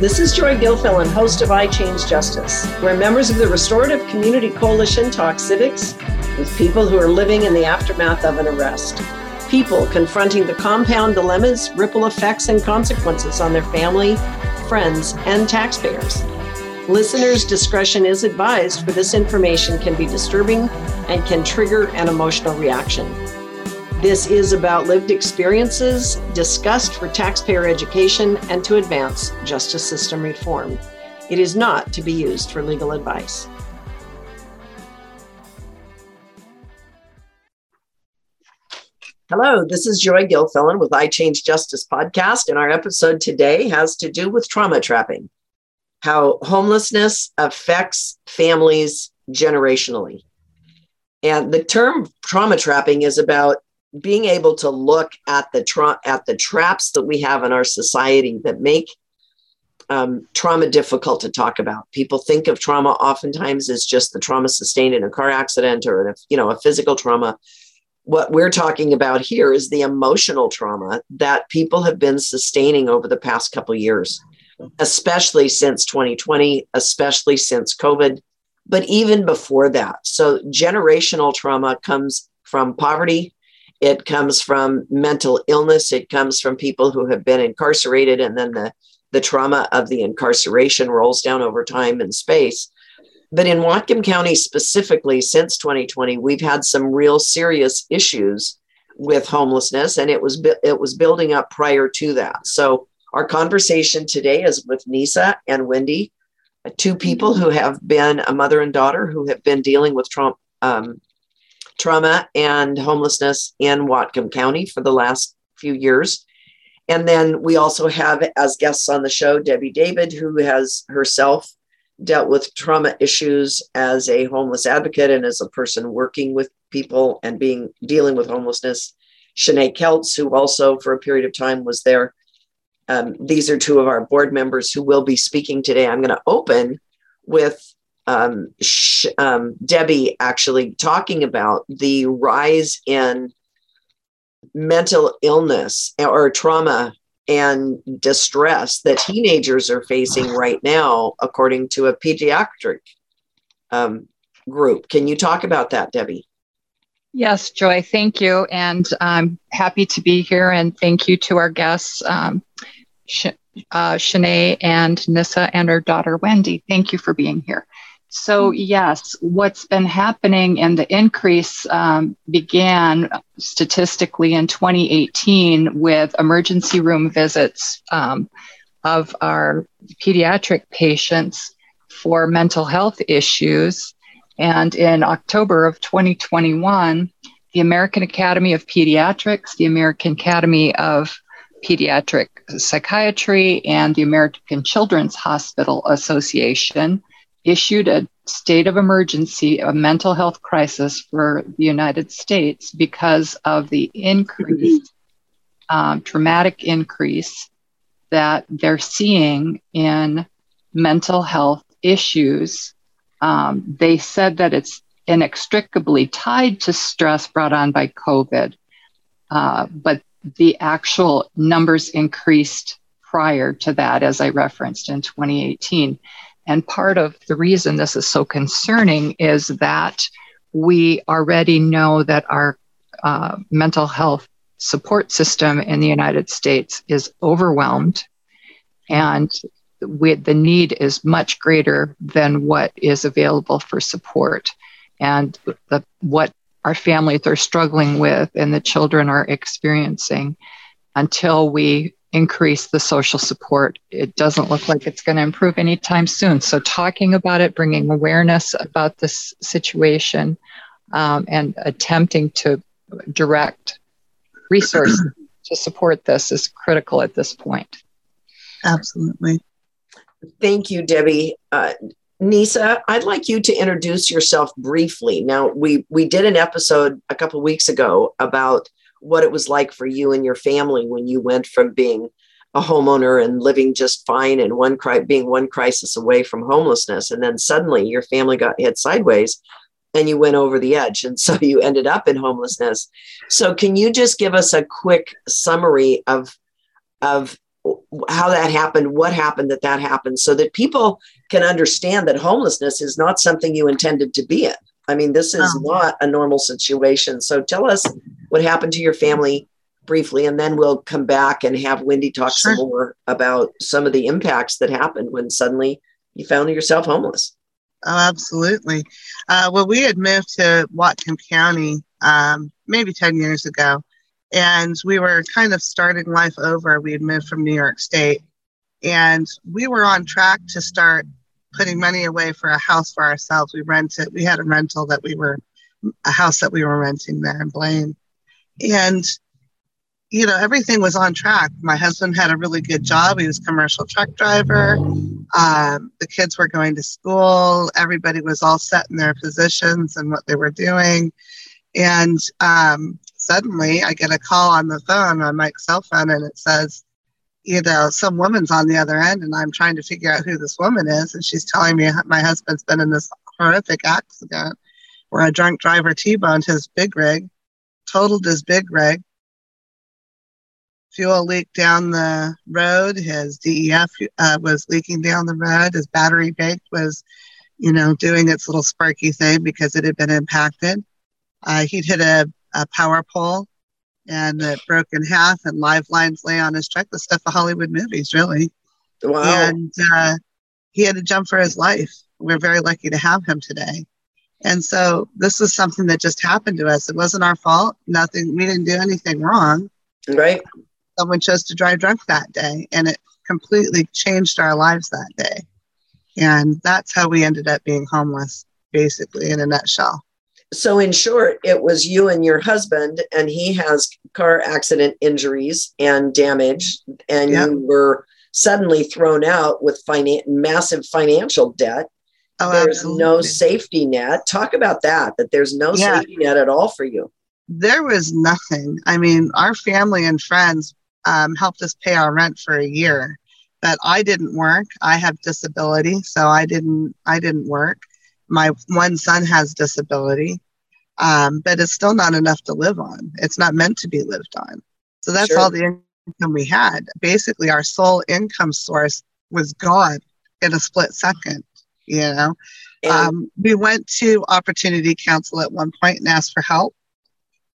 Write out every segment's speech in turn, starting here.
this is Joy Gilfilen, host of iChange Justice, where members of the Restorative Community Coalition talk civics with people who are living in the aftermath of an arrest. People confronting the compound dilemmas, ripple effects, and consequences on their family, friends, and taxpayers. Listeners' discretion is advised, for this information can be disturbing and can trigger an emotional reaction. This is about lived experiences discussed for taxpayer education and to advance justice system reform. It is not to be used for legal advice. Hello, this is Joy Gilfilen with iChange Justice podcast, and our episode today has to do with trauma trapping, how homelessness affects families generationally. And the term trauma trapping is about being able to look at the tra- at the traps that we have in our society that make um, trauma difficult to talk about. People think of trauma oftentimes as just the trauma sustained in a car accident or a, you know a physical trauma. What we're talking about here is the emotional trauma that people have been sustaining over the past couple years, especially since 2020, especially since COVID, but even before that. So generational trauma comes from poverty, it comes from mental illness. It comes from people who have been incarcerated, and then the, the trauma of the incarceration rolls down over time and space. But in Whatcom County specifically, since 2020, we've had some real serious issues with homelessness, and it was it was building up prior to that. So our conversation today is with Nisa and Wendy, two people who have been a mother and daughter who have been dealing with trauma, um, trauma and homelessness in Whatcom County for the last few years. And then we also have as guests on the show Debbie David, who has herself dealt with trauma issues as a homeless advocate and as a person working with people and being dealing with homelessness. Shanae Keltz, who also for a period of time was there. Um, these are two of our board members who will be speaking today. I'm going to open with um, sh- um, Debbie actually talking about the rise in mental illness or trauma and distress that teenagers are facing right now, according to a pediatric um, group. Can you talk about that, Debbie? Yes, Joy, thank you. And I'm happy to be here. And thank you to our guests, um, Sh- uh, Shanae and Nissa and her daughter, Wendy. Thank you for being here. So, mm-hmm. yes, what's been happening and the increase um, began statistically in 2018 with emergency room visits um, of our pediatric patients for mental health issues. And in October of 2021, the American Academy of Pediatrics, the American Academy of Pediatric Psychiatry, and the American Children's Hospital Association issued a state of emergency, a mental health crisis for the United States because of the increased, um, dramatic increase that they're seeing in mental health issues. Um, they said that it's inextricably tied to stress brought on by COVID, uh, but the actual numbers increased prior to that, as I referenced in 2018. And part of the reason this is so concerning is that we already know that our uh, mental health support system in the United States is overwhelmed and we, the need is much greater than what is available for support. And the, what our families are struggling with and the children are experiencing until we increase the social support. It doesn't look like it's going to improve anytime soon. So, talking about it, bringing awareness about this situation, um, and attempting to direct resources to support this is critical at this point. Absolutely. Thank you, Debbie. Uh, Nisa, I'd like you to introduce yourself briefly. Now, we we did an episode a couple weeks ago about what it was like for you and your family when you went from being a homeowner and living just fine and one cri- being one crisis away from homelessness and then suddenly your family got hit sideways and you went over the edge and so you ended up in homelessness so can you just give us a quick summary of of how that happened, what happened that that happened, so that people can understand that homelessness is not something you intended to be in. I mean, this is oh. not a normal situation. So tell us what happened to your family briefly, and then we'll come back and have Wendy talk sure. some more about some of the impacts that happened when suddenly you found yourself homeless. Oh, absolutely. Uh, well, we had moved to Whatcom County um, maybe 10 years ago, and we were kind of starting life over. We had moved from New York State, and we were on track to start putting money away for a house for ourselves. We rented, we had a rental that we were, a house that we were renting there in Blaine. And, you know, everything was on track. My husband had a really good job. He was commercial truck driver. Um, the kids were going to school. Everybody was all set in their positions and what they were doing. And um, suddenly I get a call on the phone on Mike's cell phone and it says, you know, some woman's on the other end and I'm trying to figure out who this woman is. And she's telling me my husband's been in this horrific accident where a drunk driver T-boned his big rig, totaled his big rig. Fuel leaked down the road. His DEF uh, was leaking down the road. His battery bank was, you know, doing its little sparky thing because it had been impacted. Uh, he'd hit a, a power pole and it broke in half and live lines lay on his truck the stuff of hollywood movies really. Wow. and uh, he had to jump for his life. We're very lucky to have him today. And so this was something that just happened to us. It wasn't our fault. Nothing we didn't do anything wrong. Right. Someone chose to drive drunk that day and it completely changed our lives that day. And that's how we ended up being homeless basically in a nutshell so in short it was you and your husband and he has car accident injuries and damage and yep. you were suddenly thrown out with finan- massive financial debt oh, there's absolutely. no safety net talk about that that there's no yeah. safety net at all for you there was nothing i mean our family and friends um, helped us pay our rent for a year but i didn't work i have disability so i didn't i didn't work my one son has disability, um, but it's still not enough to live on. It's not meant to be lived on. So that's sure. all the income we had. Basically, our sole income source was gone in a split second. You know, um, we went to Opportunity Council at one point and asked for help.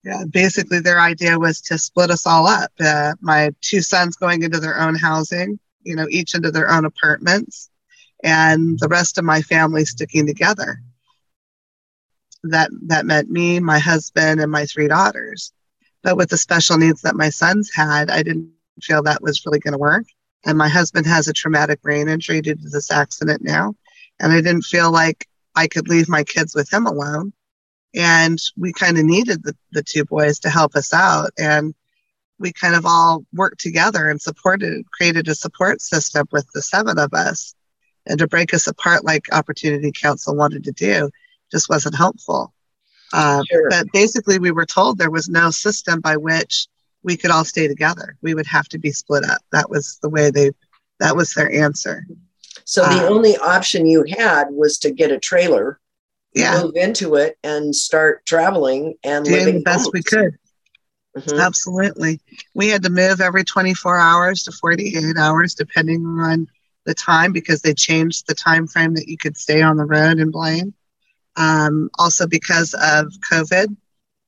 Yeah, basically, their idea was to split us all up. Uh, my two sons going into their own housing, you know, each into their own apartments and the rest of my family sticking together. That that meant me, my husband, and my three daughters. But with the special needs that my sons had, I didn't feel that was really going to work. And my husband has a traumatic brain injury due to this accident now. And I didn't feel like I could leave my kids with him alone. And we kind of needed the, the two boys to help us out. And we kind of all worked together and supported, created a support system with the seven of us and to break us apart like Opportunity Council wanted to do just wasn't helpful. Uh, sure. But basically, we were told there was no system by which we could all stay together. We would have to be split up. That was the way they, that was their answer. So the uh, only option you had was to get a trailer, yeah. move into it, and start traveling and doing living the best homes. we could. Mm-hmm. Absolutely. We had to move every 24 hours to 48 hours, depending on the time because they changed the time frame that you could stay on the road in Blaine. Um, also, because of COVID,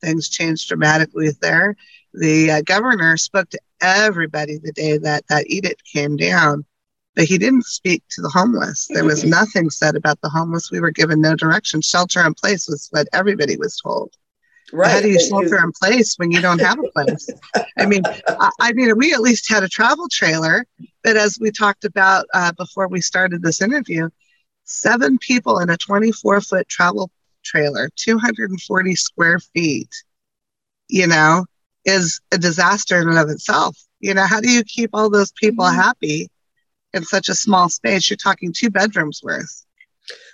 things changed dramatically there. The uh, governor spoke to everybody the day that that edict came down, but he didn't speak to the homeless. There was nothing said about the homeless. We were given no direction. Shelter in place was what everybody was told. Right. How do you shelter in place when you don't have a place? I mean, I, I, mean, we at least had a travel trailer, but as we talked about uh, before we started this interview, seven people in a 24 foot travel trailer, 240 square feet, you know, is a disaster in and of itself. You know, how do you keep all those people mm-hmm. happy in such a small space? You're talking two bedrooms worth.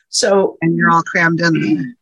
So, and you're all crammed in there.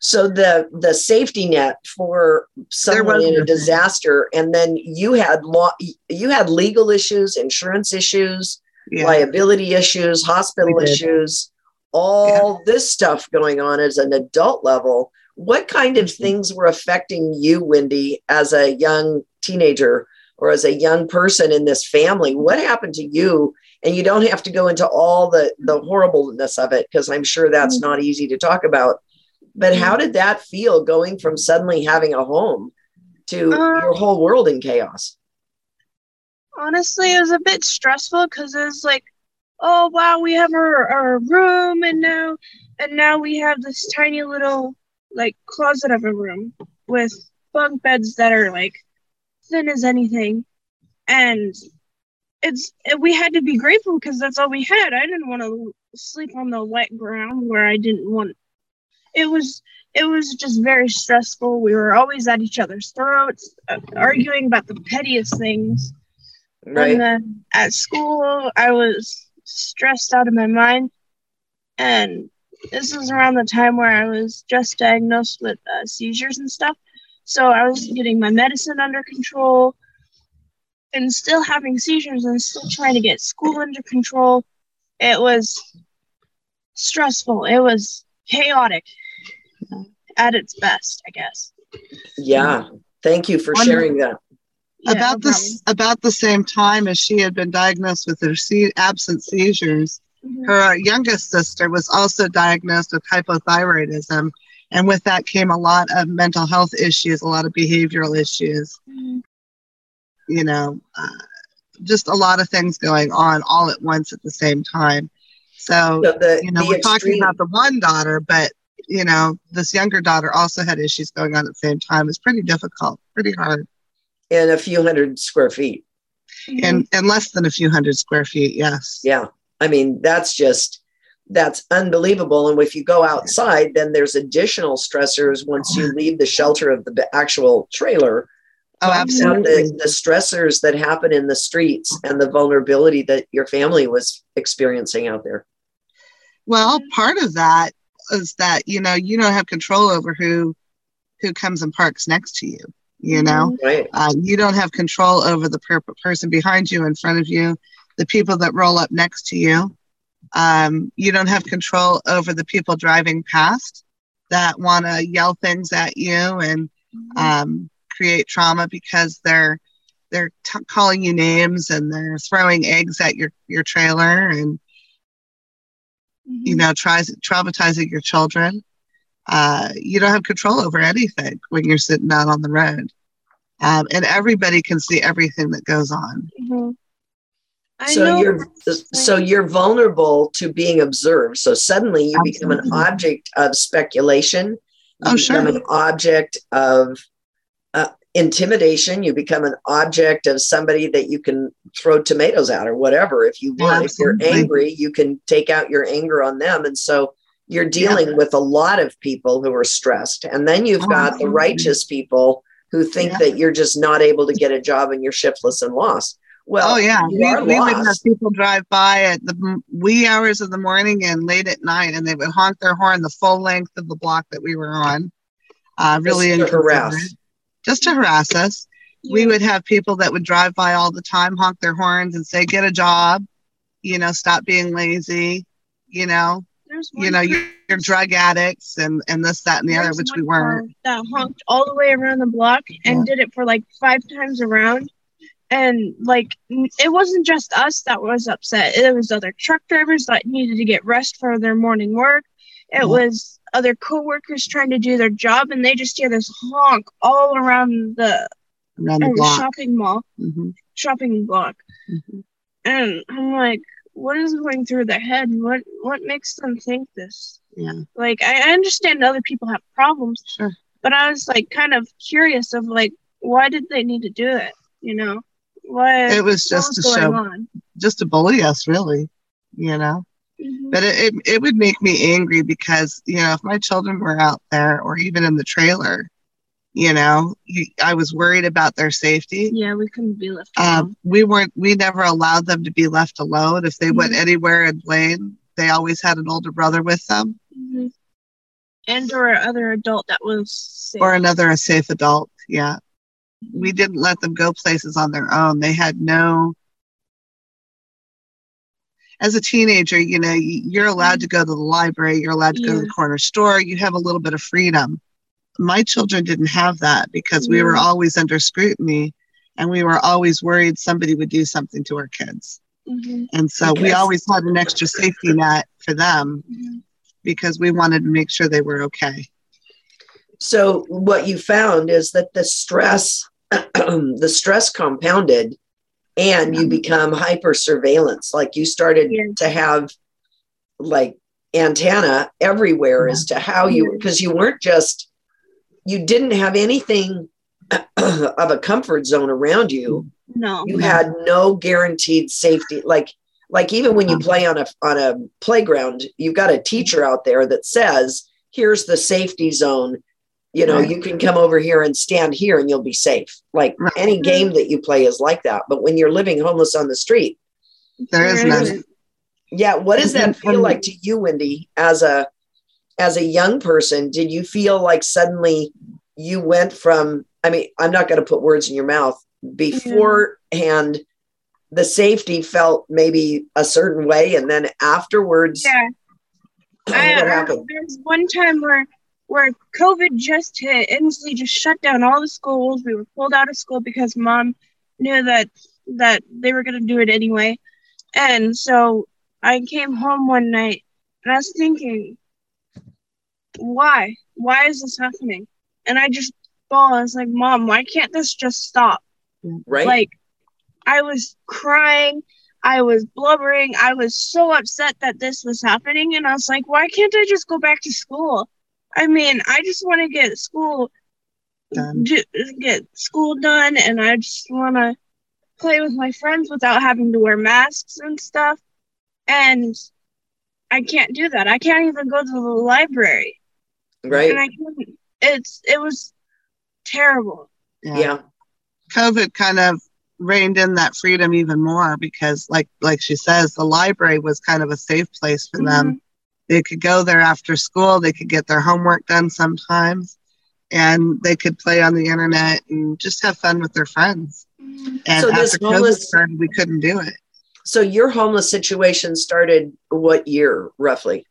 So the the safety net for someone in a disaster, and then you had law, you had legal issues, insurance issues, yeah. liability issues, hospital issues, all yeah. this stuff going on as an adult level. What kind of mm-hmm. things were affecting you, Wendy, as a young teenager or as a young person in this family what happened to you and you don't have to go into all the the horribleness of it because i'm sure that's Mm-hmm. not easy to talk about but how did that feel going from suddenly having a home to Uh, your whole world in chaos honestly it was a bit stressful because it was like oh wow we have our, our room and now and now we have this tiny little like closet of a room with bunk beds that are like thin as anything. And it's we had to be grateful because that's all we had. I didn't want to sleep on the wet ground where i didn't want it was it was just very stressful. We were always at each other's throats uh, arguing about the pettiest things right and then at school, I was stressed out of my mind. And this was around the time where I was just diagnosed with uh, seizures and stuff. So I was getting my medicine under control and still having seizures and still trying to get school under control. It was stressful. It was chaotic at its best, I guess. yeah thank you for sharing that Yeah, about no this about the same time as she had been diagnosed with her se- absent seizures problem. her uh, youngest sister was also diagnosed with hypothyroidism and with that came a lot of mental health issues a lot of behavioral issues. Mhm. you know uh, just a lot of things going on all at once at the same time. So so the, you know we're talking about the one daughter but you know this younger daughter also had issues going on at the same time. It's pretty difficult pretty hard in a few hundred square feet And in less than a few hundred square feet yes Yeah. I mean, that's just that's unbelievable. And if you go outside, then there's additional stressors once you leave the shelter of the actual trailer. oh absolutely The, the stressors that happen in the streets and the vulnerability that your family was experiencing out there. Well, part of that is that you know you don't have control over who who comes and parks next to you. You know, Right. uh, you don't have control over the per- person behind you, in front of you, the people that roll up next to you. Um, you don't have control over the people driving past that want to yell things at you and um, create trauma because they're they're t- calling you names and they're throwing eggs at your your trailer and you know tries traumatizing your children uh, you don't have control over anything when you're sitting out on the road um, and everybody can see everything that goes on Mhm. So you're so you're vulnerable to being observed. So suddenly you become an object of speculation. You Oh, become sure. an object of uh, intimidation. You become an object of somebody that you can throw tomatoes at or whatever. If you want, if you're angry, you can take out your anger on them. And so you're dealing with a lot of people who are stressed. And then you've Oh, got the righteous people who think Yeah. that you're just not able to get a job and you're shiftless and lost. Well, oh yeah we, we would have people drive by at the wee hours of the morning and late at night and they would honk their horn the full length of the block that we were on uh, really Just to harass. just to harass us we would have people that would drive by all the time, honk their horns, and say, "Get a job," you know, stop being lazy, you know, you know, you're, you're drug addicts and and this, that, and the other, which we weren't. That honked all the way around the block and did it for like five times around. And like, it wasn't just us that was upset. It was other truck drivers that needed to get rest for their morning work. It Yeah. was other coworkers trying to do their job, and they just hear this honk all around the Around the block. shopping mall, hmm shopping block. hmm And I'm like, what is going through their head? What what makes them think this? Yeah, Like, I, I understand other people have problems, sure. but I was like kind of curious of like why did they need to do it? You know, why? It was just was to show, on? just to bully us, really, you know. Mhm. But it, it it would make me angry because you know if my children were out there or even in the trailer, you know, I was worried about their safety. Yeah, we couldn't be left Um, we weren't we never allowed them to be left alone. If they went Mhm. anywhere in lane they always had an older brother with them. Mhm. And or other adult that was safe. or another a safe adult yeah. We didn't let them go places on their own. They had no as a teenager you know you- you're allowed to go to the library you're allowed to go to the corner store you have a little bit of freedom my children didn't have that because we were always under scrutiny and we were always worried somebody would do something to our kids. hmm And so we always had an extra safety net for them hmm because we wanted to make sure they were okay. So what you found is that the stress, the stress compounded, and you become hyper surveillance. Like you started Yeah. to have like antenna everywhere as to how you because you weren't just you didn't have anything of a comfort zone around you. No. You had no guaranteed safety. Like like even when you play on a on a playground, you've got a teacher out there that says, "Here's the safety zone." You know, Right. you can come over here and stand here and you'll be safe. Like Right. any game that you play is like that. But when you're living homeless on the street, There is There none. yeah, what does that feel like to you, Wendy, as a as a young person? Did you feel like suddenly you went from I mean, I'm not going to put words in your mouth. Beforehand, the safety felt maybe a certain way, and then afterwards, Yeah. what I, I, happened? there's one time where where COVID just hit, Inslee just shut down all the schools. We were pulled out of school because mom knew that that they were gonna do it anyway. And so I came home one night and I was thinking, why? Why is this happening? And I just bawled. I was like, Mom, why can't this just stop? Right? Like, I was crying. I was blubbering. I was so upset that this was happening. And I was like, why can't I just go back to school? I mean, I just want to get school Done. do, get school done and I just want to play with my friends without having to wear masks and stuff. And I can't do that. I can't even go to the library. Right? And I couldn't. It's it was terrible. yeah. COVID kind of reined in that freedom even more because like like she says, the library was kind of a safe place for them. They could go there after school, they could get their homework done sometimes, and they could play on the internet and just have fun with their friends. Mhm. And So this after COVID started, we couldn't do it. So your homeless situation started what year roughly?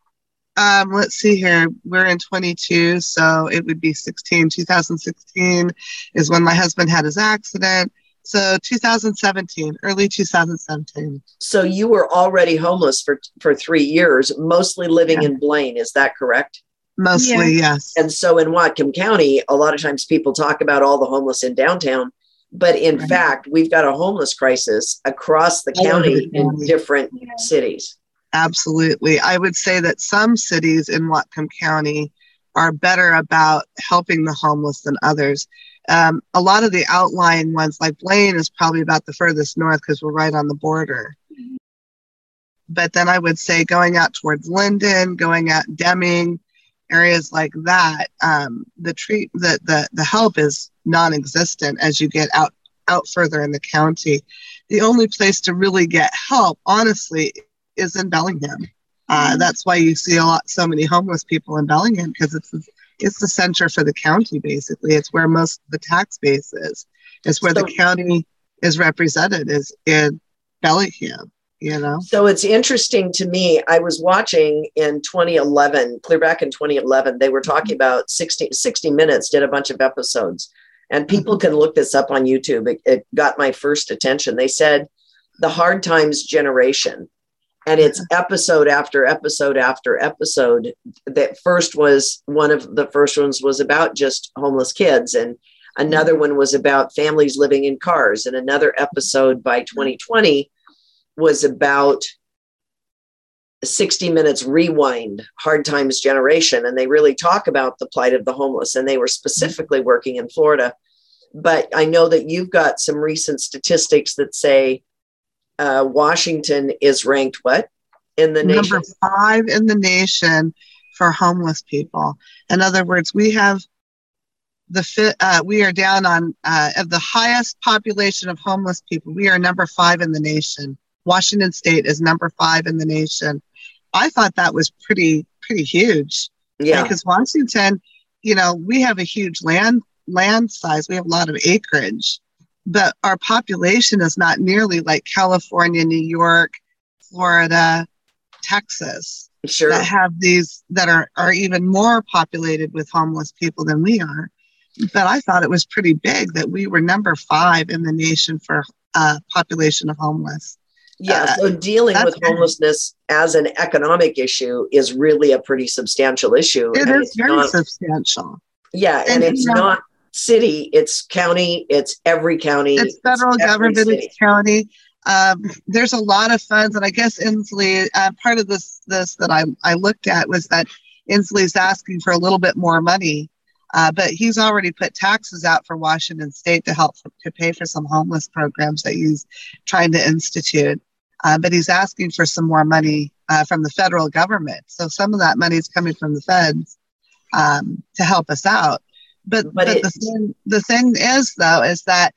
Um, let's see here. We're in 22, so it would be 16. 2016 is when my husband had his accident. So 2017, early 2017. So you were already homeless for for three years, mostly living Yeah. in Blaine. Is that correct? Mostly, yes. And so in Whatcom County, a lot of times people talk about all the homeless in downtown, but in Right. fact, we've got a homeless crisis across the county in different Yeah. cities. Absolutely. I would say that some cities in Whatcom County are better about helping the homeless than others. Um, a lot of the outlying ones, like Blaine, is probably about the furthest north because we're right on the border. Mhm. But then I would say going out towards Lynden, going out Deming, areas like that, um, the treat the, the the help is non-existent as you get out out further in the county. The only place to really get help, honestly, is in Bellingham. Uh, Mhm. that's why you see a lot, so many homeless people in Bellingham because it's the, it's the center for the county. Basically, it's where most of the tax base is. It's where So- the county is represented is in Bellingham. You know, So it's interesting to me. I was watching in 2011, clear back in 2011, they were talking about 60, 60 Minutes did a bunch of episodes. And people can look this up on YouTube. It, it got my first attention. They said the hard times generation. And it's episode after episode after episode. That first was one of the first ones was about just homeless kids. And another one was about families living in cars. And another episode by 2020 was about 60 minutes rewind hard times generation and they really talk about the plight of the homeless and they were specifically working in florida but i know that you've got some recent statistics that say uh, washington is ranked what in the nation number five in the nation for homeless people. In other words, we have the. Uh, we are down on uh, of the highest population of homeless people. We are number five in the nation. Washington State is number five in the nation. I thought that was pretty pretty huge yeah because Washington, you know, we have a huge land land size. We have a lot of acreage, but our population is not nearly like California, New York, Florida, Texas sure that have these that are are even more populated with homeless people than we are. but I thought it was pretty big that we were number five in the nation for uh, population of homeless. Yeah, Uh, so dealing with very- homelessness as an economic issue is really a pretty substantial issue. It is very not- substantial. Yeah, and, And, it's you know- not city, it's county, it's every county. It's federal every government, city. it's county. Um, there's a lot of funds, and I guess Inslee, uh, part of this this that I, I looked at was that Inslee's asking for a little bit more money, uh, but he's already put taxes out for Washington State to help to pay for some homeless programs that he's trying to institute. Uh, but he's asking for some more money uh, from the federal government. So some of that money is coming from the feds um, to help us out. But But but, it- the thing the thing is though is that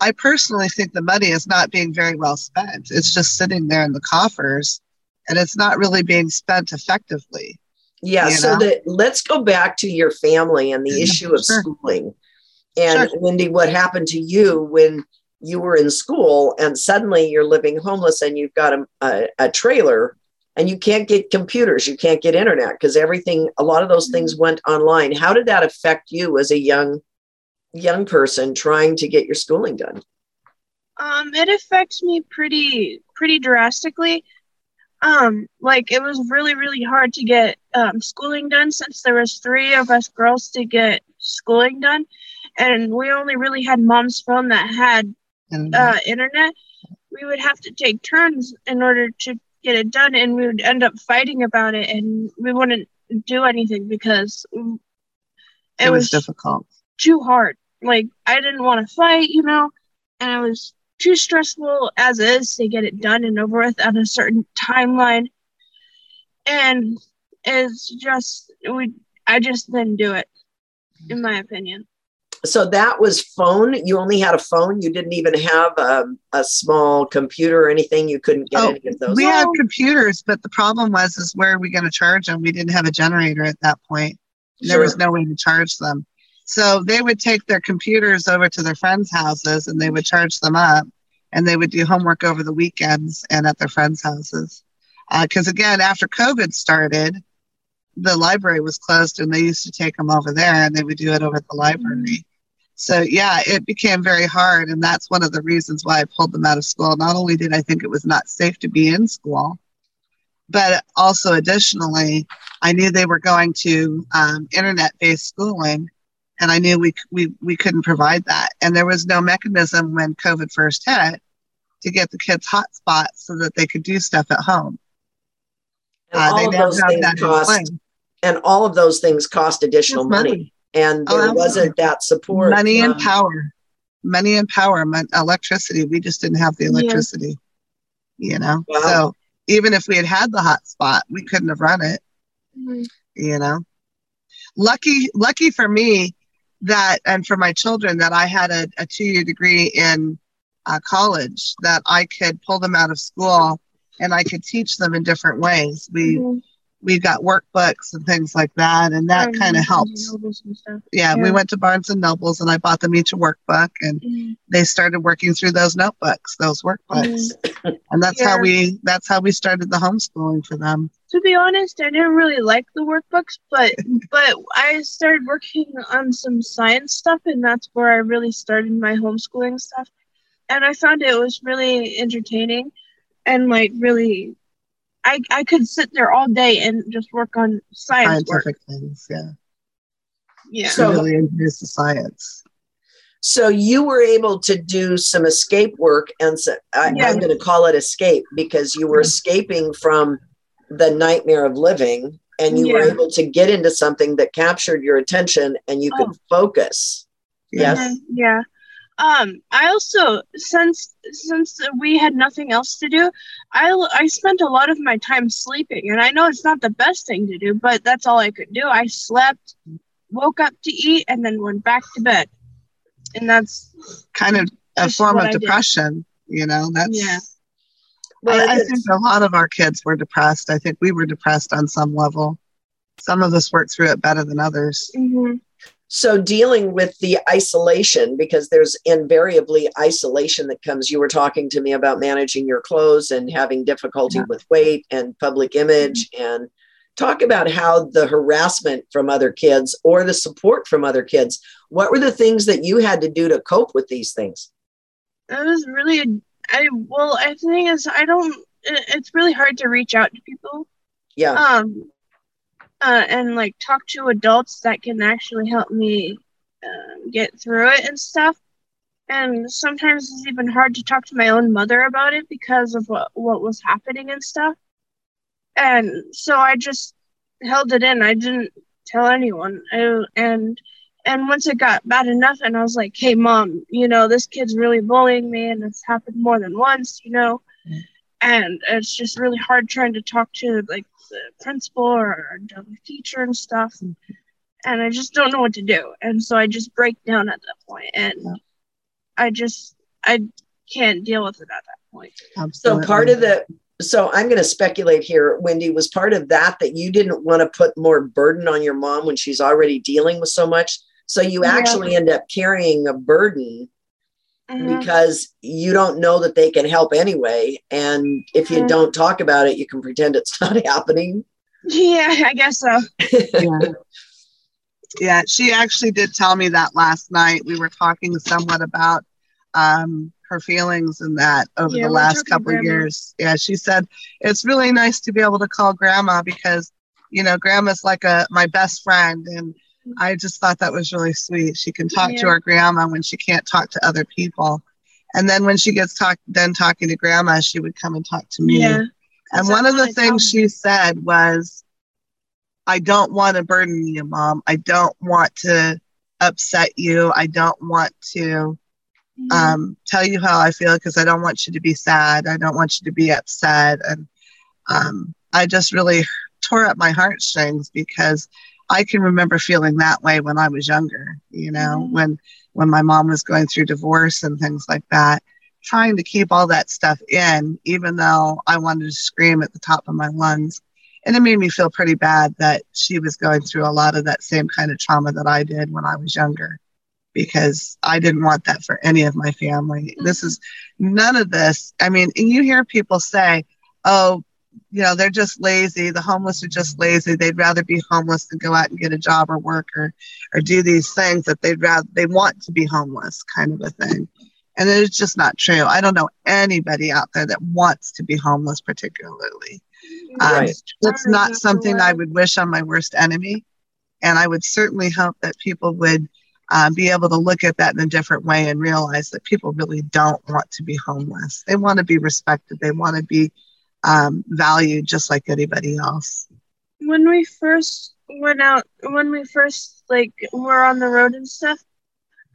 I personally think the money is not being very well spent. It's just sitting there in the coffers, and it's not really being spent effectively. Yeah, so know? that let's go back to your family and the Yeah, issue of sure. schooling. And Sure. Wendy, what happened to you when you were in school and suddenly you're living homeless and you've got a, a, a trailer and you can't get computers, you can't get internet because everything, a lot of those things went online. How did that affect you as a young young person trying to get your schooling done? Um, it affects me pretty pretty drastically. Um, like it was really really hard to get um, schooling done since there was three of us girls to get schooling done, and we only really had mom's phone that had uh, internet. We would have to take turns in order to get it done, and we would end up fighting about it, and we wouldn't do anything because it, it was was difficult. too hard. Like I didn't want to fight, you know, and it was too stressful as is to get it done and over with on a certain timeline. And it's just we I just didn't do it, in my opinion. So that was phone. You only had a phone. You didn't even have um, a small computer or anything. You couldn't get Oh, any of those. We had computers, but the problem was is where are we going to charge them? We didn't have a generator at that point. There was no way to charge them. So they would take their computers over to their friends' houses and they would charge them up and they would do homework over the weekends and at their friends' houses. Because again, after COVID started, the library was closed and they used to take them over there and they would do it over at the library. So yeah, it became very hard. And that's one of the reasons why I pulled them out of school. Not only did I think it was not safe to be in school, but also additionally, I knew they were going to um, internet-based schooling, and I knew we we we couldn't provide that. And there was no mechanism when COVID first hit to get the kids hotspots so that they could do stuff at home. Uh, all they of those things cost. And all of those things cost additional It's money. And Oh, there absolutely. wasn't that support. Money and power, money and power, mon- electricity. We just didn't have the Yeah. electricity, you know. Wow. So even if we had had the hotspot, we couldn't have run it. you know lucky lucky for me that and for my children that i had a, a two-year degree in uh, college that i could pull them out of school and i could teach them in different ways we Mhm. We got workbooks and things like that and that kind of and stuff. yeah, we went to barnes and nobles and i bought them each a workbook and Mhm. they started working through those notebooks those workbooks and that's how we that's how we started the homeschooling for them To be honest, I didn't really like the workbooks, but but I started working on some science stuff, and that's where I really started my homeschooling stuff. And I found it was really entertaining, and like really, I I could sit there all day and just work on science work. scientific things yeah Yeah. So- so really introduced to science So you were able to do some escape work, and so I, Yeah. I'm going to call it escape because you were escaping from the nightmare of living, and you were able to get into something that captured your attention, and you could focus. Yes. Mhm, Yeah. Um, I also since since we had nothing else to do, I I spent a lot of my time sleeping, and I know it's not the best thing to do, but that's all I could do. I slept, woke up to eat, and then went back to bed, and that's kind of a form of I did. depression you know that's Yeah. Well, I, I think a lot of our kids were depressed i think we were depressed on some level some of us worked through it better than others mhm, So dealing with the isolation, because there's invariably isolation that comes. You were talking to me about managing your clothes and having difficulty Yeah. with weight and public image and talk about how the harassment from other kids or the support from other kids. What were the things that you had to do to cope with these things? It was really i well i think is i don't it's really hard to reach out to people. Yeah. Um uh, and like talk to adults that can actually help me uh, get through it and stuff and sometimes it's even hard to talk to my own mother about it because of what, what was happening and stuff and so I just held it in. I didn't tell anyone. I, and and once it got bad enough, and I was like, "Hey, mom, you know this kid's really bullying me, and it's happened more than once, you know." Mm. And it's just really hard trying to talk to like the principal or the teacher and stuff. Mm-hmm. And I just don't know what to do. And so I just break down at that point, and yeah. I just I can't deal with it at that point. Absolutely. So part of the so I'm going to speculate here, Wendy, was part of that that you didn't want to put more burden on your mom when she's already dealing with so much. So you yeah. actually end up carrying a burden mm-hmm. because you don't know that they can help anyway. And if you mm-hmm. don't talk about it, you can pretend it's not happening. Yeah, I guess so. yeah. yeah, she actually did tell me that last night. We were talking somewhat about um, her feelings and that over yeah, the last couple of years. Yeah, she said it's really nice to be able to call grandma because you know grandma's like a my best friend and I just thought that was really sweet. She can talk yeah. to her grandma when she can't talk to other people. And then when she gets talk done talking to grandma, she would come and talk to me. Yeah. And one of the things she said was, I don't want to burden you, mom. I don't want to upset you. I don't want to mm-hmm. um, tell you how I feel because I don't want you to be sad. I don't want you to be upset. And um, I just really tore up my heartstrings because I can remember feeling that way when I was younger, you know, mm-hmm. when when my mom was going through divorce and things like that, trying to keep all that stuff in, even though I wanted to scream at the top of my lungs. And it made me feel pretty bad that she was going through a lot of that same kind of trauma that I did when I was younger because I didn't want that for any of my family. Mm-hmm. This is none of this. I mean, and you hear people say, oh, you know, they're just lazy. The homeless are just lazy. They'd rather be homeless than go out and get a job or work or, or do these things that they'd rather, they want to be homeless kind of a thing. And it's just not true. I don't know anybody out there that wants to be homeless, particularly. Um, right. Um, it's not something I would wish on my worst enemy. And I would certainly hope that people would uh, be able to look at that in a different way and realize that people really don't want to be homeless. They want to be respected. They want to be um, valued just like anybody else. When we first went out, when we first like were on the road and stuff,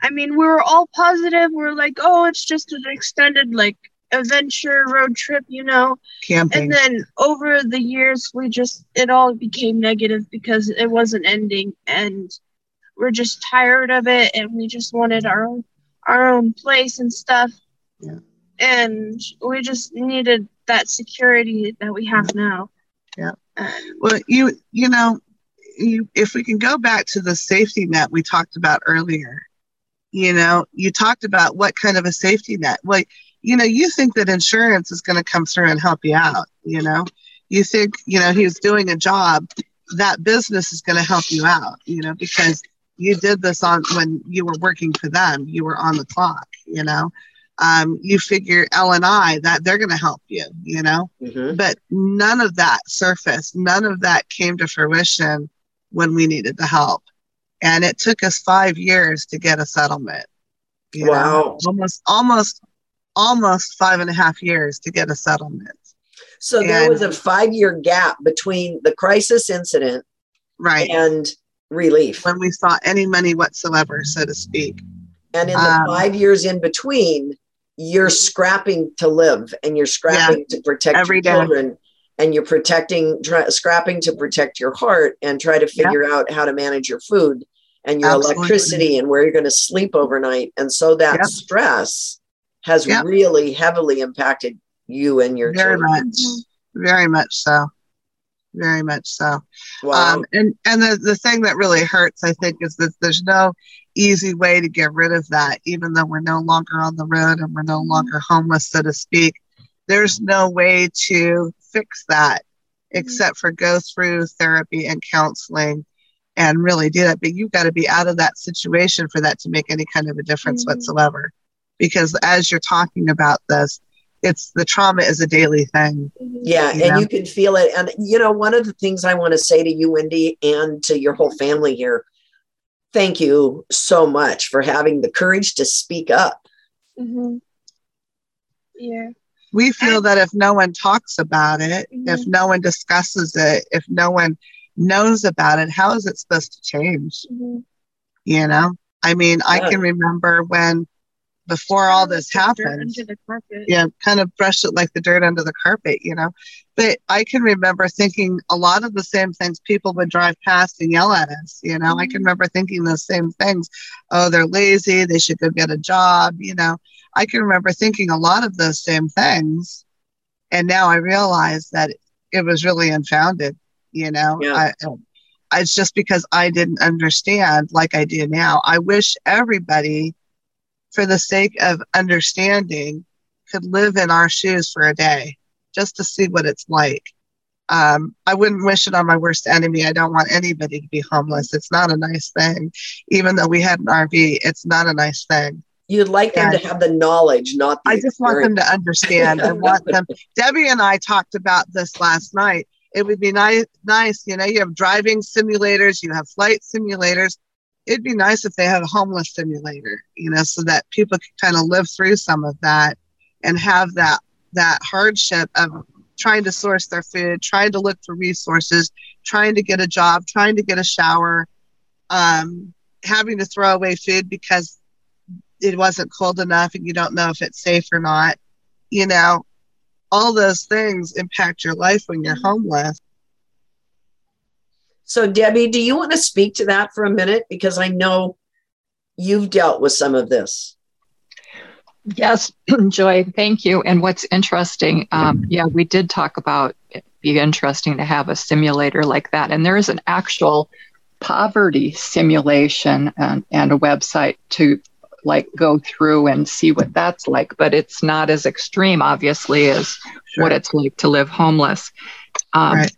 I mean, we were all positive. We are like, oh, it's just an extended like adventure road trip, you know. Camping. And then over the years, we just it all became negative because it wasn't ending and we're just tired of it and we just wanted our own our own place and stuff. Yeah. And we just needed that security that we have now. Yeah. well, you you know, you if we can go back to the safety net we talked about earlier, you know, you talked about what kind of a safety net. Well, you know, you think that insurance is going to come through and help you out, you know. You think, you know, he's doing a job, that business is going to help you out, you know, because you did this on when you were working for them you were on the clock you know um, you figure l and i that they're going to help you you know? Mm-hmm. but none of that surfaced. None of that came to fruition when we needed the help. And it took us five years to get a settlement wow know? almost almost almost five and a half years to get a settlement. So and, there was a five year gap between the crisis incident right. and relief. When we saw any money whatsoever, so to speak. And in the um, five years in between, you're scrapping to live and you're scrapping yeah, to protect your children and you're protecting, try, scrapping to protect your heart and try to figure out how to manage your food and your Absolutely. electricity and where you're going to sleep overnight. And so that stress has really heavily impacted you and your Very children. Much. Very much so very much so. Wow. Um, and and the, the thing that really hurts, I think, is that there's no easy way to get rid of that, even though we're no longer on the road and we're no longer homeless, so to speak. There's no way to fix that except for go through therapy and counseling and really do that. But you've got to be out of that situation for that to make any kind of a difference Mhm. whatsoever. Because as you're talking about this, it's the trauma is a daily thing. Mhm. Yeah, You and know? you can feel it. And you know, one of the things I want to say to you, Wendy, and to your whole family here, thank you so much for having the courage to speak up. Mhm. Yeah. We feel that if no one talks about it, if Mhm. no one discusses it, if no one knows about it, how is it supposed to change? Mhm. You know, I mean, I can remember when before all this happened, Under the carpet. yeah, kind of brush it like the dirt under the carpet, you know. But I can remember thinking a lot of the same things people would drive past and yell at us, you know. I can Mhm. remember thinking those same things. Oh, they're lazy, they should go get a job, you know. I can remember thinking a lot of those same things. And now I realize that it was really unfounded, you know. Yeah. I, it's just because I didn't understand like I do now. I wish everybody, for the sake of understanding, could live in our shoes for a day just to see what it's like. Um, I wouldn't wish it on my worst enemy. I don't want anybody to be homeless. It's not a nice thing. Even though we had an RV, it's not a nice thing. You'd like them to have the knowledge, not the I just want them to understand. I want them. Debbie and I talked about this last night. It would be nice, nice, you know, you have driving simulators, you have flight simulators. It'd be nice if they had a homeless simulator, you know, so that people could kind of live through some of that and have that that hardship of trying to source their food, trying to look for resources, trying to get a job, trying to get a shower, um, having to throw away food because it wasn't cold enough and you don't know if it's safe or not. You know, all those things impact your life when you're homeless. So, Debbie, do you want to speak to that for a minute? Because I know you've dealt with some of this. Yes, Joy, thank you. And what's interesting, um, yeah, we did talk about it'd be interesting to have a simulator like that. And there is an actual poverty simulation and, and a website to like go through and see what that's like. But it's not as extreme, obviously, as what it's like to live homeless. Um, Right.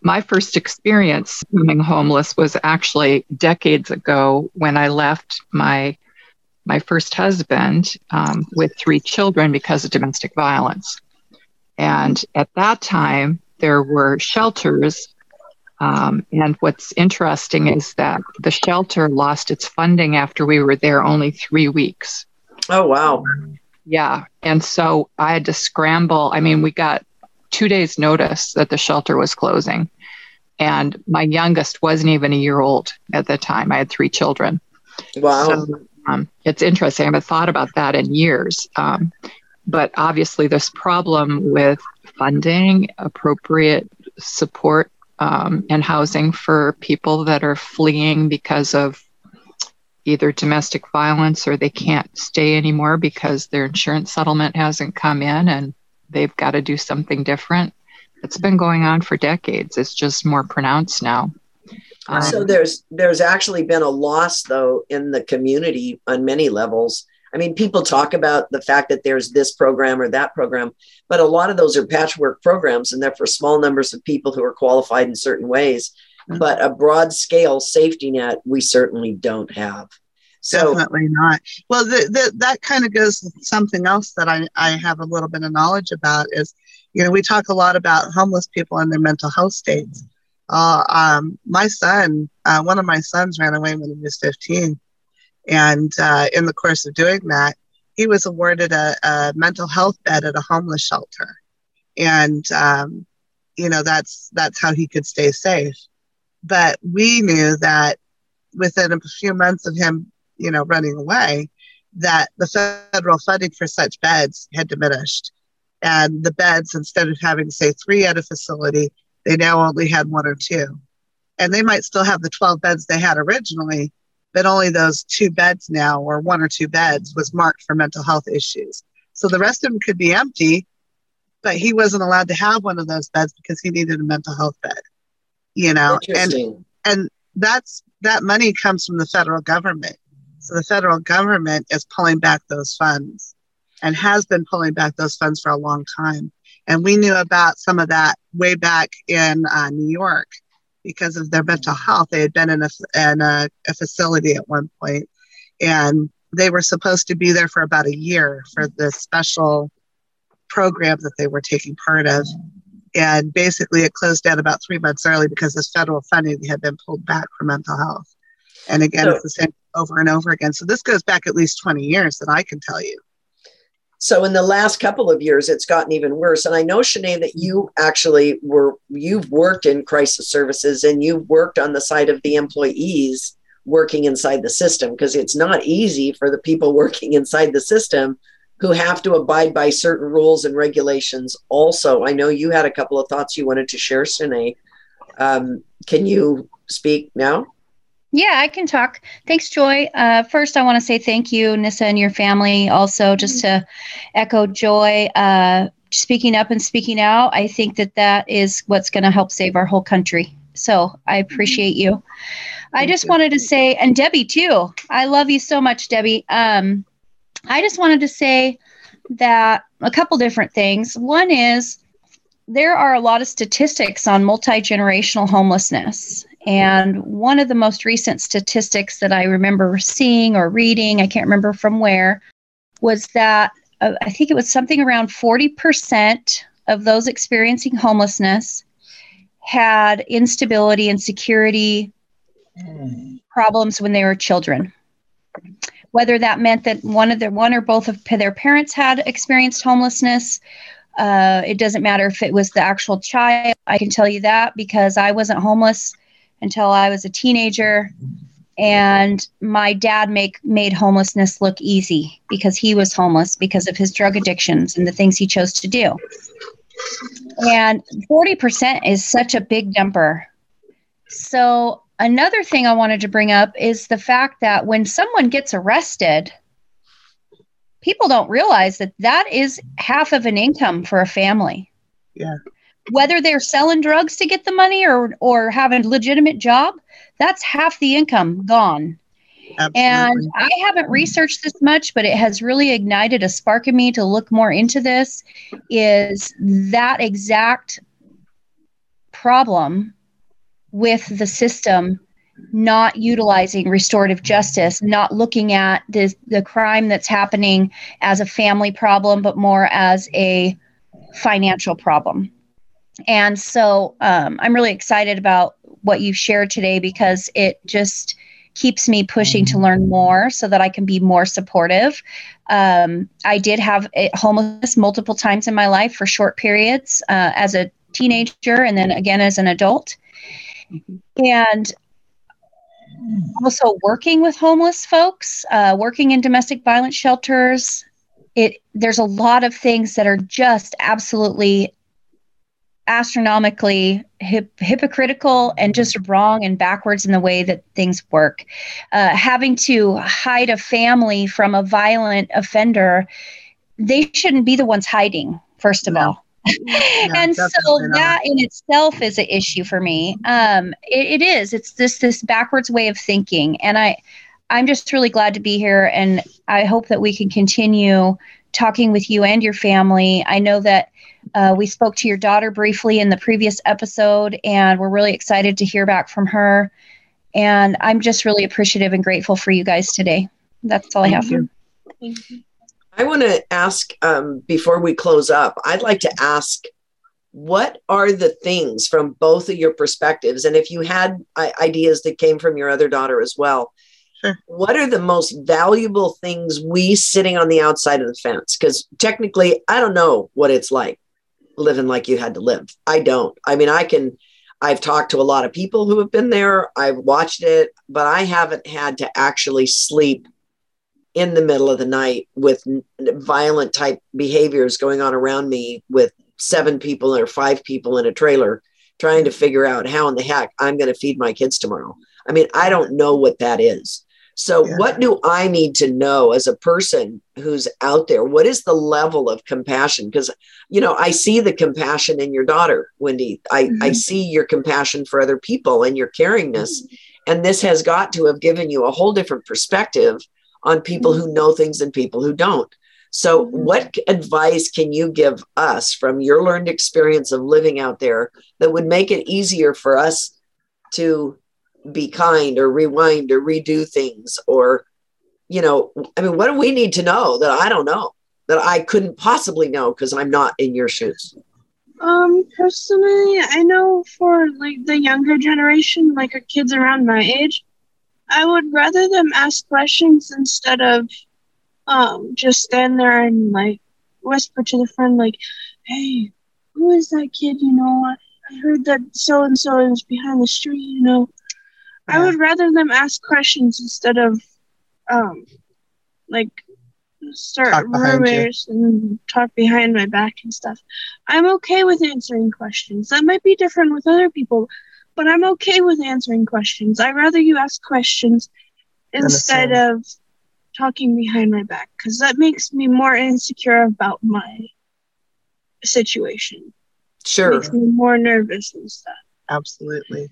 My first experience becoming homeless was actually decades ago when I left my my first husband um, with three children because of domestic violence. And at that time, there were shelters. Um, and what's interesting is that the shelter lost its funding after we were there only three weeks. Oh, wow. Yeah. And so I had to scramble. I mean, we got two days' notice that the shelter was closing. And my youngest wasn't even a year old at the time. I had three children. Wow. So um, it's interesting. I haven't thought about that in years. Um, but obviously, this problem with funding, appropriate support, um, and housing for people that are fleeing because of either domestic violence or they can't stay anymore because their insurance settlement hasn't come in and they've got to do something different. It's been going on for decades. It's just more pronounced now. Um, so there's there's actually been a loss though in the community on many levels. I mean, people talk about the fact that there's this program or that program, but a lot of those are patchwork programs and they're for small numbers of people who are qualified in certain ways. Mhm. But a broad scale safety net, we certainly don't have. So Definitely not. Well, the, the, that kind of goes with something else that I, I have a little bit of knowledge about is, you know, we talk a lot about homeless people and their mental health states. Uh, um, my son, uh, one of my sons ran away when he was 15. And uh, in the course of doing that, he was awarded a, a mental health bed at a homeless shelter. And, um, you know, that's, that's how he could stay safe. But we knew that within a few months of him you know, running away, that the federal funding for such beds had diminished. And the beds, instead of having, say, three at a facility, they now only had one or two. And they might still have the 12 beds they had originally, but only those two beds now, or one or two beds, was marked for mental health issues. So the rest of them could be empty, but he wasn't allowed to have one of those beds because he needed a mental health bed. You know, and and that's that money comes from the federal government. So the federal government is pulling back those funds and has been pulling back those funds for a long time. And we knew about some of that way back in uh, New York because of their mental health. They had been in a, in a, a facility at one point, and they were supposed to be there for about a year for the special program that they were taking part of. And basically, it closed down about three months early because this federal funding had been pulled back for mental health. And again, so, it's the same over and over again. So this goes back at least 20 years that I can tell you. So in the last couple of years, it's gotten even worse. And I know, Shanae, that you actually were, you've worked in crisis services and you've worked on the side of the employees working inside the system because it's not easy for the people working inside the system who have to abide by certain rules and regulations. Also, I know you had a couple of thoughts you wanted to share, Shanae. Um, can you speak now? Yeah, I can talk. Thanks, Joy. Uh, first, I want to say thank you, Nissa, and your family. Also, just to echo Joy, uh, speaking up and speaking out. I think that that is what's going to help save our whole country. So I appreciate you. I just wanted to say, and Debbie too. I love you so much, Debbie. Um, I just wanted to say that a couple different things. One is there are a lot of statistics on multi generational homelessness. And one of the most recent statistics that I remember seeing or reading, I can't remember from where, was that uh, I think it was something around 40% of those experiencing homelessness had instability and security mm. problems when they were children. Whether that meant that one of their one or both of their parents had experienced homelessness, uh, it doesn't matter if it was the actual child. I can tell you that because I wasn't homeless until I was a teenager. And my dad make made homelessness look easy because he was homeless because of his drug addictions and the things he chose to do. And 40% is such a big number. So, another thing I wanted to bring up is the fact that when someone gets arrested, people don't realize that that is half of an income for a family. Yeah whether they're selling drugs to get the money or or have a legitimate job, that's half the income gone. Absolutely. And I haven't researched this much, but it has really ignited a spark in me to look more into this. Is that exact problem with the system not utilizing restorative justice, not looking at the, the crime that's happening as a family problem, but more as a financial problem. And so um, I'm really excited about what you've shared today because it just keeps me pushing to learn more so that I can be more supportive. Um, I did have homeless multiple times in my life for short periods uh, as a teenager and then again as an adult. And also working with homeless folks, uh, working in domestic violence shelters. It there's a lot of things that are just absolutely astronomically hip, hypocritical and just wrong and backwards in the way that things work. Uh, having to hide a family from a violent offender, they shouldn't be the ones hiding, first of no. all. and so not. that in itself is an issue for me. Um, it, it is. It's this this backwards way of thinking, and I, I'm just really glad to be here, and I hope that we can continue talking with you and your family. I know that uh, we spoke to your daughter briefly in the previous episode, and we're really excited to hear back from her. And I'm just really appreciative and grateful for you guys today. That's all Thank I have. You. Thank you. I want to ask um, before we close up, I'd like to ask what are the things from both of your perspectives? And if you had ideas that came from your other daughter as well, Sure. What are the most valuable things we sitting on the outside of the fence? Because technically, I don't know what it's like living like you had to live. I don't. I mean, I can, I've talked to a lot of people who have been there, I've watched it, but I haven't had to actually sleep in the middle of the night with violent type behaviors going on around me with seven people or five people in a trailer trying to figure out how in the heck I'm going to feed my kids tomorrow. I mean, I don't know what that is. So, yeah. what do I need to know as a person who's out there? What is the level of compassion? Because, you know, I see the compassion in your daughter, Wendy. I, mm-hmm. I see your compassion for other people and your caringness. Mm-hmm. And this has got to have given you a whole different perspective on people mm-hmm. who know things and people who don't. So, what advice can you give us from your learned experience of living out there that would make it easier for us to be kind or rewind or redo things? Or, you know, I mean, what do we need to know that I don't know that I couldn't possibly know because I'm not in your shoes? Um, personally, I know for like the younger generation, like our kids around my age, I would rather them ask questions instead of um just stand there and like whisper to the friend like, "Hey, who is that kid? You know, I, heard that so and so is behind the street. You know, I would rather them ask questions instead of um like start behind you. rumors and talk behind my back and stuff. I'm okay with answering questions. That might be different with other people, but I'm okay with answering questions. I'd rather you ask questions instead of talking behind my back because that makes me more insecure about my situation. Sure. Makes me more nervous and stuff. Absolutely.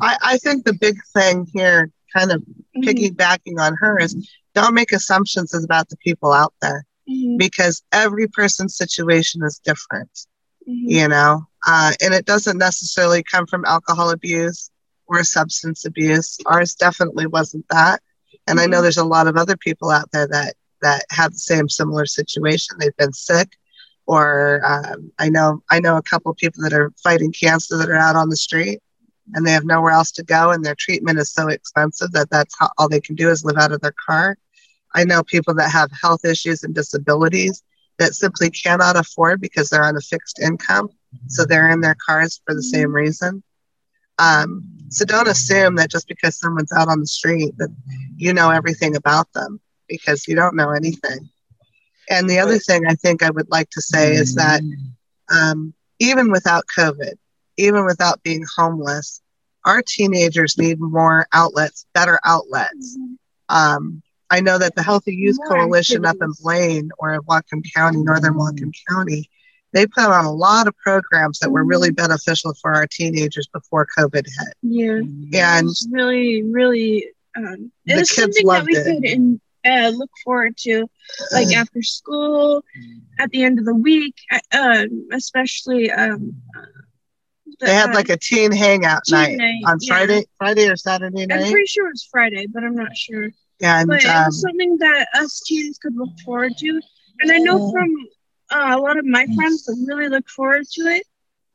I, I think the big thing here, kind of Mhm, piggybacking on her, is don't make assumptions about the people out there mhm, because every person's situation is different, mhm. you know, uh, and it doesn't necessarily come from alcohol abuse or substance abuse. Ours definitely wasn't that. And I know Mhm. there's a lot of other people out there that that have the same similar situation. They've been sick, or um, I know I know a couple of people that are fighting cancer that are out on the street, and they have nowhere else to go, and their treatment is so expensive that that's how, all they can do is live out of their car. I know people that have health issues and disabilities that simply cannot afford because they're on a fixed income, so they're in their cars for the same reason. Um, so don't assume that just because someone's out on the street that you know everything about them because you don't know anything. And the other thing I think I would like to say is that um, even without COVID, even without being homeless, our teenagers need more outlets, better outlets. Um, I know that the Healthy Youth More Coalition up in. Blaine or in Whatcom County, Northern Whatcom County, they put on a lot of programs that were really beneficial for our teenagers before COVID hit. Yeah. And really, really, um, The kids something that loved we it. could in, uh, look forward to, like after school, at the end of the week, uh, um, especially. Um, they had like a teen hangout teen night, night, on yeah. Friday, Friday or Saturday night. I'm pretty sure it was Friday, but I'm not sure. And But it um, was something that us teens could look forward to, and I know from uh, a lot of my friends that really look forward to it.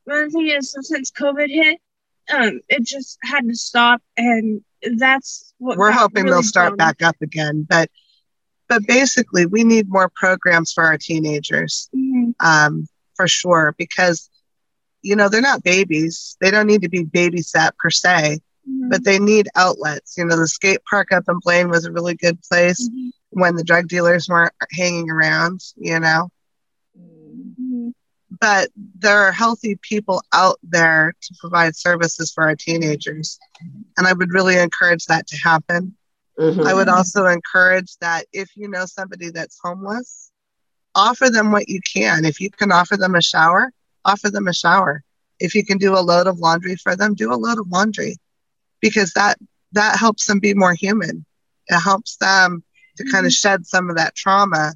But the thing is, since COVID hit, um, it just had to stop, and that's what we're hoping really they'll start back up again. But but basically, we need more programs for our teenagers, Mhm. um, for sure, because you know they're not babies. They don't need to be babysat per se, Mhm. but they need outlets. You know, the skate park up in Blaine was a really good place Mhm. when the drug dealers weren't hanging around. You know, Mhm. but there are healthy people out there to provide services for our teenagers, and I would really encourage that to happen. Mhm. I would also encourage that if you know somebody that's homeless, offer them what you can. If you can offer them a shower, offer them a shower. If you can do a load of laundry for them, do a load of laundry because that that helps them be more human. It helps them to kind of mm-hmm. shed some of that trauma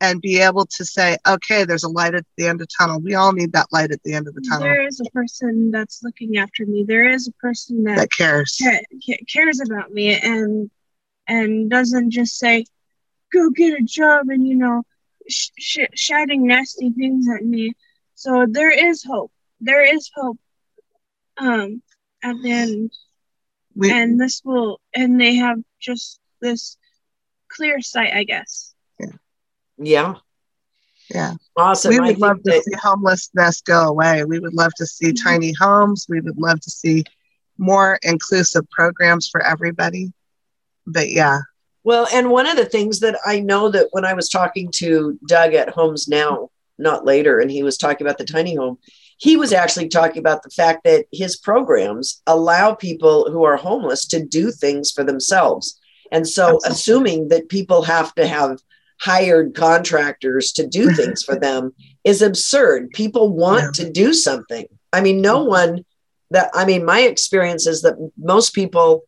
and be able to say, okay, there's a light at the end of the tunnel. We all need that light at the end of the tunnel There is a person that's looking after me. There is a person that that cares. ca- ca- cares about me and and doesn't just say, "Go get a job," and you know, sh- sh- shouting nasty things at me. So there is hope. There is hope. Um, at the end, We, and this will, and they have just this clear sight, I guess. Yeah. yeah. Yeah. Awesome. we would think love to that- see homelessness go away. We would love to see Mhm. tiny homes. We would love to see more inclusive programs for everybody. But yeah, Well, and one of the things that I know that when I was talking to Doug at Homes Now, not later, and he was talking about the tiny home, he was actually talking about the fact that his programs allow people who are homeless to do things for themselves. And so, Absolutely. assuming that people have to have hired contractors to do things for them is absurd. People want to do something. I mean, no mm-hmm. one that, I mean, my experience is that most people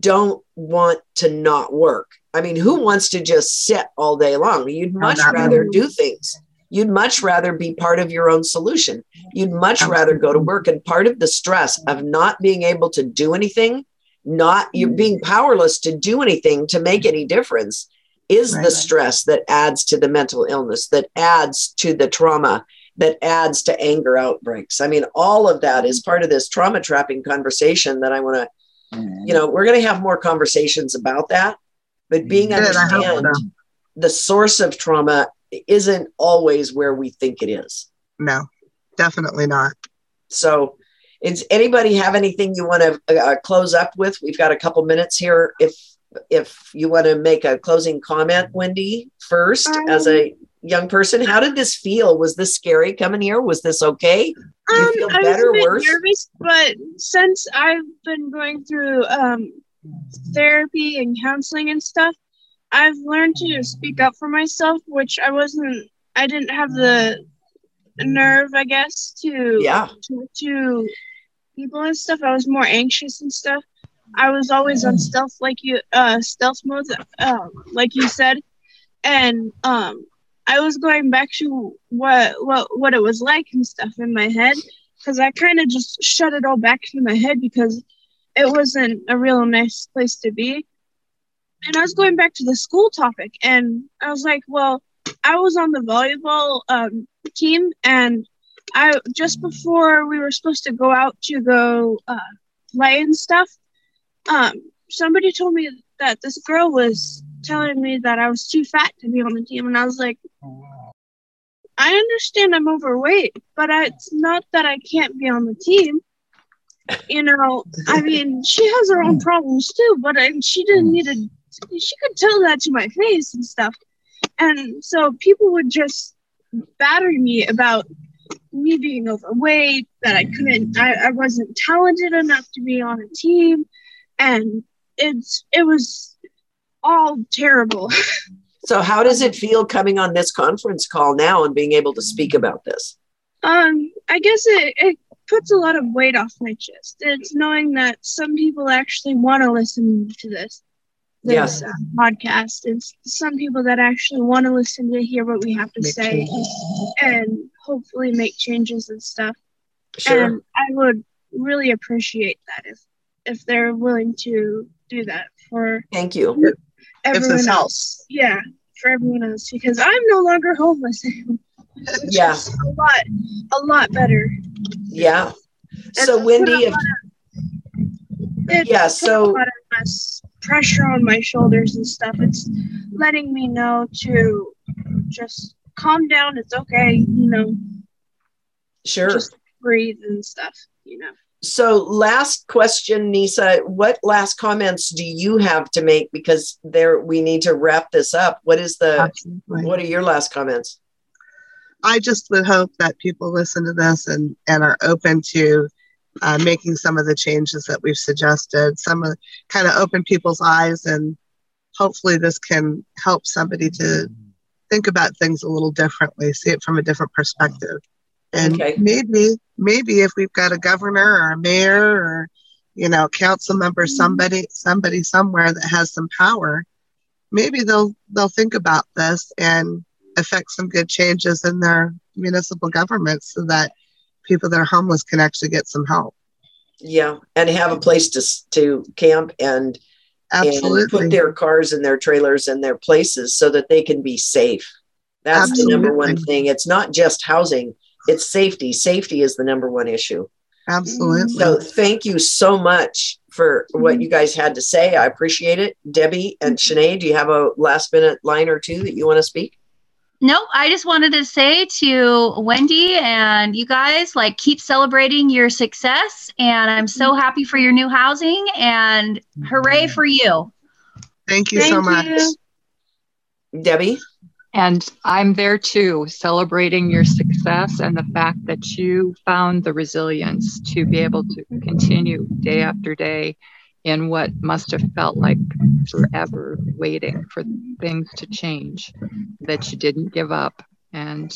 don't want to not work. I mean, who wants to just sit all day long? You'd much rather do things. You'd much rather be part of your own solution. You'd much rather go to work. And part of the stress of not being able to do anything, not you Mm-hmm. being powerless to do anything to make any difference, is Right. the stress that adds to the mental illness, that adds to the trauma, that adds to anger outbreaks. I mean, all of that is part of this trauma trapping conversation that I want to, you know, we're going to have more conversations about that. But being understand the source of trauma isn't always where we think it is. No, definitely not. So, is anybody have anything you want to uh, close up with? We've got a couple minutes here. If if you want to make a closing comment, Wendy, first as a young person, how did this feel? Was this scary coming here? Was this okay? you Um, feel I was better, a bit worse? nervous, but since I've been going through um, therapy and counseling and stuff, I've learned to speak up for myself, which I wasn't. I didn't have the nerve, I guess, to Yeah, to, to people and stuff. I was more anxious and stuff. I was always on stealth, like you, uh, stealth mode, um, like you said, and um, I was going back to what what what it was like and stuff in my head, because I kind of just shut it all back in my head because it wasn't a real nice place to be. And I was going back to the school topic, and I was like, well, I was on the volleyball um, team, and I just before we were supposed to go out to go uh, play and stuff, um, somebody told me that this girl was telling me that I was too fat to be on the team, and I was like, I understand I'm overweight, but I, it's not that I can't be on the team. You know, I mean, she has her own problems too, but I, she didn't need to. She could tell that to my face and stuff, and so people would just batter me about me being overweight, that I couldn't, I, I wasn't talented enough to be on a team, and it's it was all terrible. So, how does it feel coming on this conference call now and being able to speak about this? Um, I guess it, it puts a lot of weight off my chest. It's knowing that some people actually want to listen to this, this uh, podcast. It's some people that actually want to listen to hear what we have to Make say and hopefully make changes and stuff. Sure. And I would really appreciate that if if they're willing to do that for Thank you. Everyone else. helps. Yeah, for everyone else because I'm no longer homeless. Yeah. a lot, a lot better. Yeah. And So, Wendy, if, of- it Yeah, so- a lot of less pressure on my shoulders and stuff. It's letting me know to just calm down. It's okay, you know, sure. just breathe and stuff, you know. So, last question, Nisa. What last comments do you have to make? Because there, we need to wrap this up. What is the? Absolutely. What are your last comments? I just would hope that people listen to this and, and are open to uh, making some of the changes that we've suggested. Some of kind of open people's eyes, and hopefully, this can help somebody to think about things a little differently, see it from a different perspective. And Okay. maybe, maybe if we've got a governor or a mayor or you know, council member, somebody, somebody somewhere that has some power, maybe they'll they'll think about this and affect some good changes in their municipal government so that people that are homeless can actually get some help. Yeah, and have a place to to camp and and put their cars and their trailers and their places so that they can be safe. That's the number one thing. It's not just housing; it's safety. Safety is the number one issue. Absolutely. So thank you so much for Mm-hmm. what you guys had to say. I appreciate it. Debbie and Sinead, do you have a last minute line or two that you want to speak? No, I just wanted to say to Wendy and you guys, like, keep celebrating your success. And I'm so mm-hmm. happy for your new housing and hooray mm-hmm. for you. Thank you so much. you. Debbie? And I'm there too, celebrating your success and the fact that you found the resilience to be able to continue day after day in what must have felt like forever waiting for things to change, that you didn't give up. And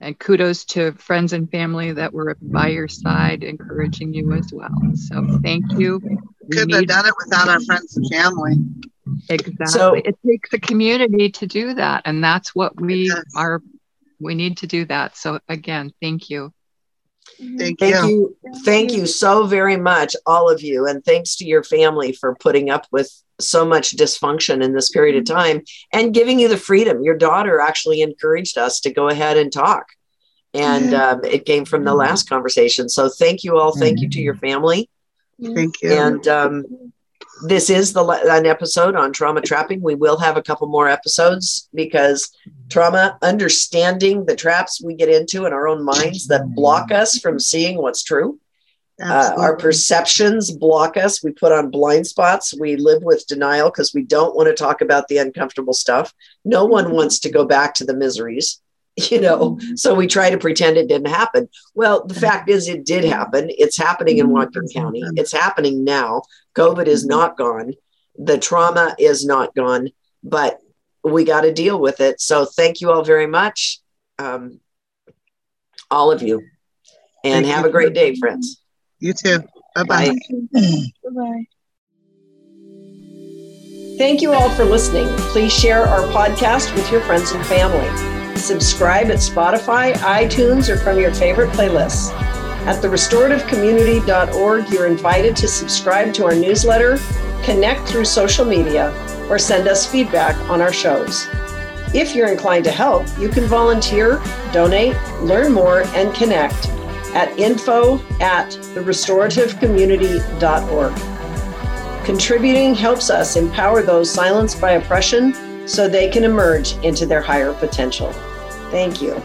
and kudos to friends and family that were by your side, encouraging you as well. So thank you. We Couldn't have done it without our friends and family. Exactly. So- it takes a community to do that. And that's what we are, we need to do that. So again, thank you. Mm-hmm. Thank, Thank you. you. Thank you so very much, all of you. And thanks to your family for putting up with so much dysfunction in this period of mm-hmm. time and giving you the freedom. Your daughter actually encouraged us to go ahead and talk. And mm-hmm. um, it came from the last conversation. So thank you all. Thank you to your family. Thank you. And um, this is the an episode on trauma trapping. We will have a couple more episodes because trauma, understanding the traps we get into in our own minds that block us from seeing what's true. Uh, our perceptions block us. We put on blind spots. We live with denial because we don't want to talk about the uncomfortable stuff. No one wants to go back to the miseries, you know, mm-hmm. so we try to pretend it didn't happen. Well, the uh-huh. fact is, it did happen. It's happening in mm-hmm. Whatcom County. Mm-hmm. It's happening now. COVID is not gone. The trauma is not gone, but we got to deal with it. So thank you all very much, um, all of you, and Thank have you. a great day, friends. You too. Bye bye. Bye. Bye. Thank you all for listening. Please share our podcast with your friends and family. Subscribe at Spotify, iTunes, or from your favorite playlists. At therestorativecommunity.org, you're invited to subscribe to our newsletter, connect through social media, or send us feedback on our shows. If you're inclined to help, you can volunteer, donate, learn more, and connect at info at therestorativecommunity.org. Contributing helps us empower those silenced by oppression so they can emerge into their higher potential. Thank you.